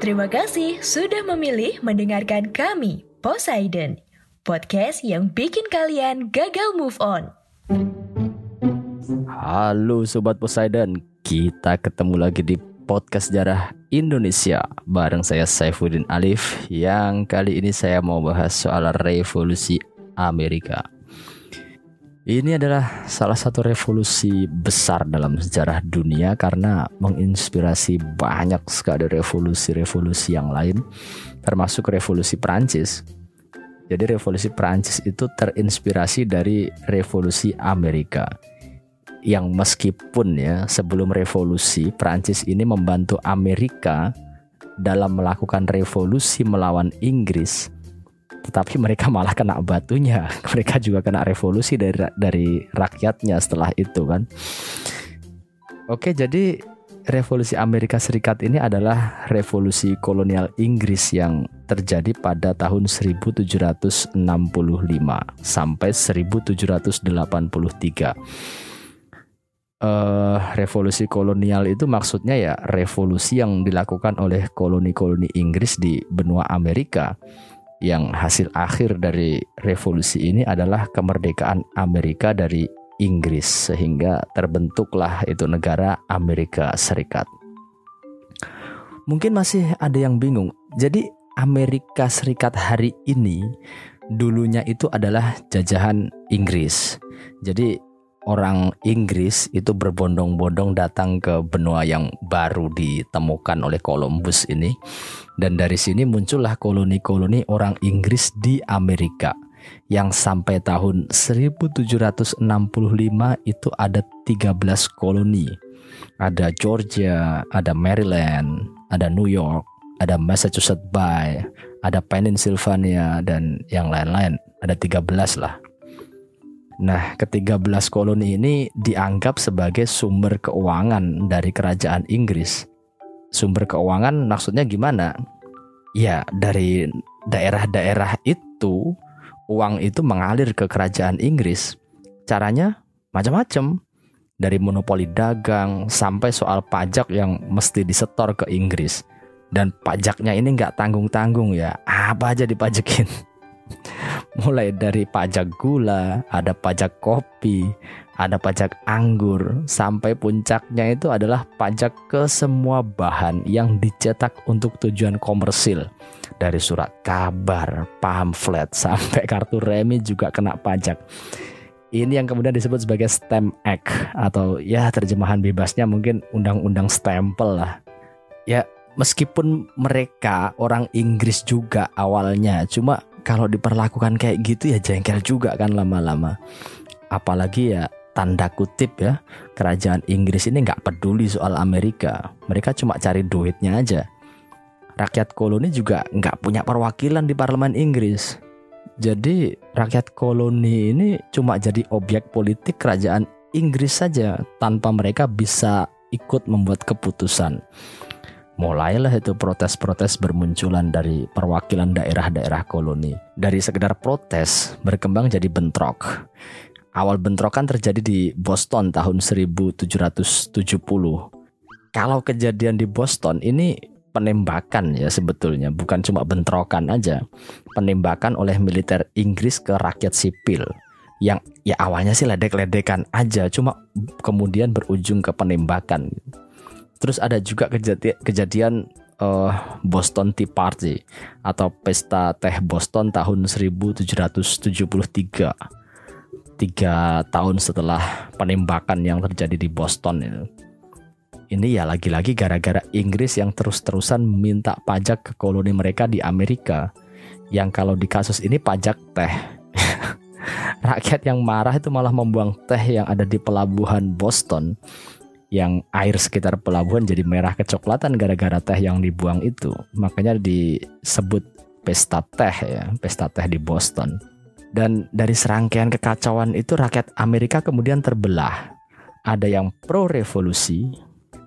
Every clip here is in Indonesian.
Terima kasih sudah memilih mendengarkan kami, Poseidon, podcast yang bikin kalian gagal move on. Halo Sobat Poseidon, kita ketemu lagi di podcast sejarah Indonesia bareng saya Saifuddin Alif yang kali ini saya mau bahas soal revolusi Amerika. Ini adalah salah satu revolusi besar dalam sejarah dunia karena menginspirasi banyak sekali revolusi-revolusi yang lain, termasuk revolusi Prancis. Jadi revolusi Prancis itu terinspirasi dari revolusi Amerika. Yang meskipun ya sebelum revolusi Prancis ini membantu Amerika dalam melakukan revolusi melawan Inggris, tetapi mereka malah kena batunya. Mereka juga kena revolusi dari dari rakyatnya setelah itu kan. Oke, jadi revolusi Amerika Serikat ini adalah revolusi kolonial Inggris yang terjadi pada tahun 1765 sampai 1783. Uh, revolusi kolonial itu maksudnya ya revolusi yang dilakukan oleh koloni-koloni Inggris di benua Amerika yang hasil akhir dari revolusi ini adalah kemerdekaan Amerika dari Inggris sehingga terbentuklah itu negara Amerika Serikat. Mungkin masih ada yang bingung. Jadi Amerika Serikat hari ini dulunya itu adalah jajahan Inggris. Jadi orang Inggris itu berbondong-bondong datang ke benua yang baru ditemukan oleh Columbus ini dan dari sini muncullah koloni-koloni orang Inggris di Amerika yang sampai tahun 1765 itu ada 13 koloni. Ada Georgia, ada Maryland, ada New York, ada Massachusetts Bay, ada Pennsylvania dan yang lain-lain. Ada 13 lah. Nah, ke-13 koloni ini dianggap sebagai sumber keuangan dari kerajaan Inggris. Sumber keuangan maksudnya gimana? Ya, dari daerah-daerah itu uang itu mengalir ke kerajaan Inggris. Caranya macam-macam. Dari monopoli dagang sampai soal pajak yang mesti disetor ke Inggris. Dan pajaknya ini nggak tanggung-tanggung ya. Apa aja dipajekin. Mulai dari pajak gula, ada pajak kopi, ada pajak anggur, sampai puncaknya itu adalah pajak ke semua bahan yang dicetak untuk tujuan komersil. Dari surat kabar, pamflet, sampai kartu remi juga kena pajak. Ini yang kemudian disebut sebagai Stamp Act atau ya terjemahan bebasnya mungkin undang-undang stempel lah. Ya meskipun mereka orang Inggris juga awalnya, cuma kalau diperlakukan kayak gitu ya jengkel juga kan lama-lama. Apalagi ya tanda kutip ya kerajaan Inggris ini nggak peduli soal Amerika. Mereka cuma cari duitnya aja. Rakyat koloni juga nggak punya perwakilan di parlemen Inggris. Jadi rakyat koloni ini cuma jadi objek politik kerajaan Inggris saja tanpa mereka bisa ikut membuat keputusan mulailah itu protes-protes bermunculan dari perwakilan daerah-daerah koloni. Dari sekedar protes berkembang jadi bentrok. Awal bentrokan terjadi di Boston tahun 1770. Kalau kejadian di Boston ini penembakan ya sebetulnya, bukan cuma bentrokan aja. Penembakan oleh militer Inggris ke rakyat sipil yang ya awalnya sih ledek-ledekan aja, cuma kemudian berujung ke penembakan. Terus ada juga kejadian, kejadian uh, Boston Tea Party atau pesta teh Boston tahun 1773. Tiga tahun setelah penembakan yang terjadi di Boston itu. Ini ya lagi-lagi gara-gara Inggris yang terus-terusan minta pajak ke koloni mereka di Amerika. Yang kalau di kasus ini pajak teh. Rakyat yang marah itu malah membuang teh yang ada di pelabuhan Boston yang air sekitar pelabuhan jadi merah kecoklatan gara-gara teh yang dibuang itu. Makanya disebut pesta teh ya, pesta teh di Boston. Dan dari serangkaian kekacauan itu rakyat Amerika kemudian terbelah. Ada yang pro revolusi,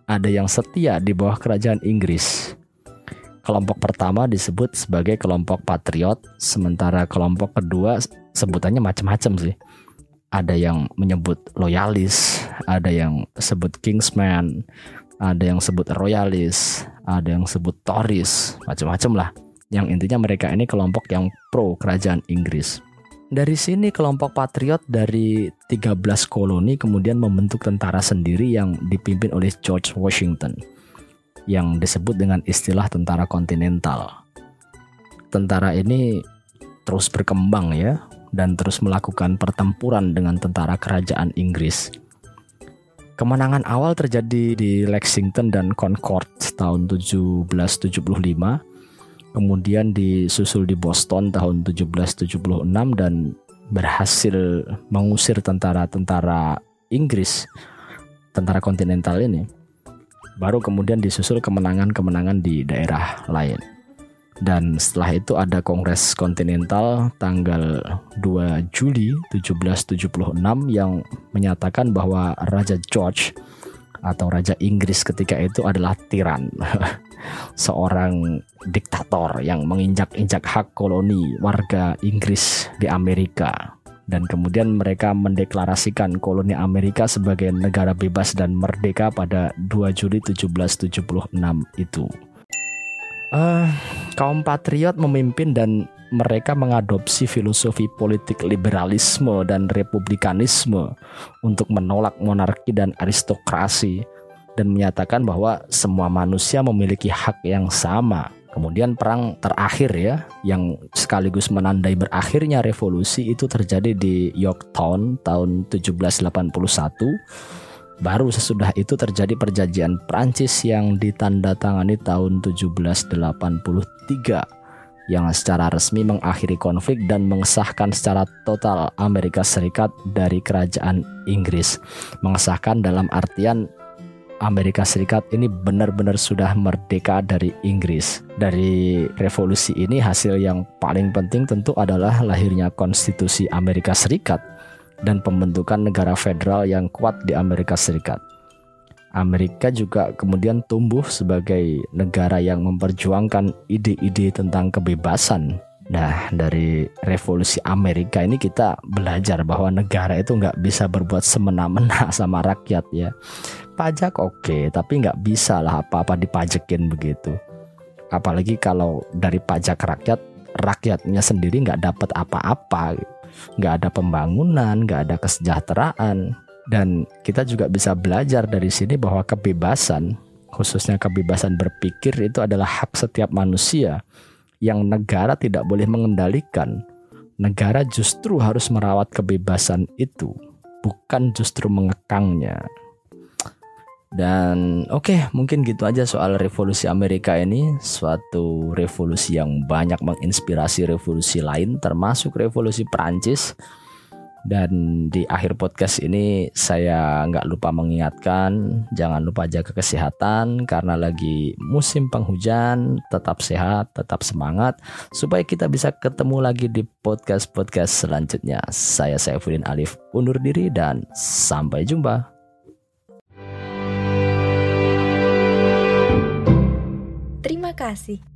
ada yang setia di bawah kerajaan Inggris. Kelompok pertama disebut sebagai kelompok patriot, sementara kelompok kedua sebutannya macam-macam sih ada yang menyebut loyalis, ada yang sebut Kingsman, ada yang sebut royalis, ada yang sebut tories, macam-macam lah. Yang intinya mereka ini kelompok yang pro kerajaan Inggris. Dari sini kelompok patriot dari 13 koloni kemudian membentuk tentara sendiri yang dipimpin oleh George Washington yang disebut dengan istilah tentara kontinental. Tentara ini terus berkembang ya dan terus melakukan pertempuran dengan tentara kerajaan Inggris. Kemenangan awal terjadi di Lexington dan Concord tahun 1775 kemudian disusul di Boston tahun 1776 dan berhasil mengusir tentara-tentara Inggris, tentara kontinental ini. Baru kemudian disusul kemenangan-kemenangan di daerah lain. Dan setelah itu ada Kongres Kontinental tanggal 2 Juli 1776 yang menyatakan bahwa Raja George atau Raja Inggris ketika itu adalah tiran. seorang diktator yang menginjak-injak hak koloni warga Inggris di Amerika dan kemudian mereka mendeklarasikan koloni Amerika sebagai negara bebas dan merdeka pada 2 Juli 1776 itu. Uh, kaum patriot memimpin dan mereka mengadopsi filosofi politik liberalisme dan republikanisme untuk menolak monarki dan aristokrasi dan menyatakan bahwa semua manusia memiliki hak yang sama. Kemudian perang terakhir ya yang sekaligus menandai berakhirnya revolusi itu terjadi di Yorktown tahun 1781. Baru sesudah itu terjadi perjanjian Prancis yang ditandatangani tahun 1783 yang secara resmi mengakhiri konflik dan mengesahkan secara total Amerika Serikat dari kerajaan Inggris. Mengesahkan dalam artian Amerika Serikat ini benar-benar sudah merdeka dari Inggris. Dari revolusi ini hasil yang paling penting tentu adalah lahirnya konstitusi Amerika Serikat dan pembentukan negara federal yang kuat di Amerika Serikat. Amerika juga kemudian tumbuh sebagai negara yang memperjuangkan ide-ide tentang kebebasan. Nah, dari revolusi Amerika ini kita belajar bahwa negara itu nggak bisa berbuat semena-mena sama rakyat ya pajak oke okay, tapi nggak bisa lah apa-apa dipajekin begitu apalagi kalau dari pajak rakyat rakyatnya sendiri nggak dapat apa-apa nggak ada pembangunan nggak ada kesejahteraan. Dan kita juga bisa belajar dari sini bahwa kebebasan khususnya kebebasan berpikir itu adalah hak setiap manusia yang negara tidak boleh mengendalikan. Negara justru harus merawat kebebasan itu bukan justru mengekangnya dan oke, okay, mungkin gitu aja soal revolusi Amerika ini, suatu revolusi yang banyak menginspirasi revolusi lain termasuk revolusi Perancis. Dan di akhir podcast ini saya nggak lupa mengingatkan jangan lupa jaga kesehatan karena lagi musim penghujan, tetap sehat, tetap semangat supaya kita bisa ketemu lagi di podcast-podcast selanjutnya. Saya Saifuddin Alif undur diri dan sampai jumpa. Kasih.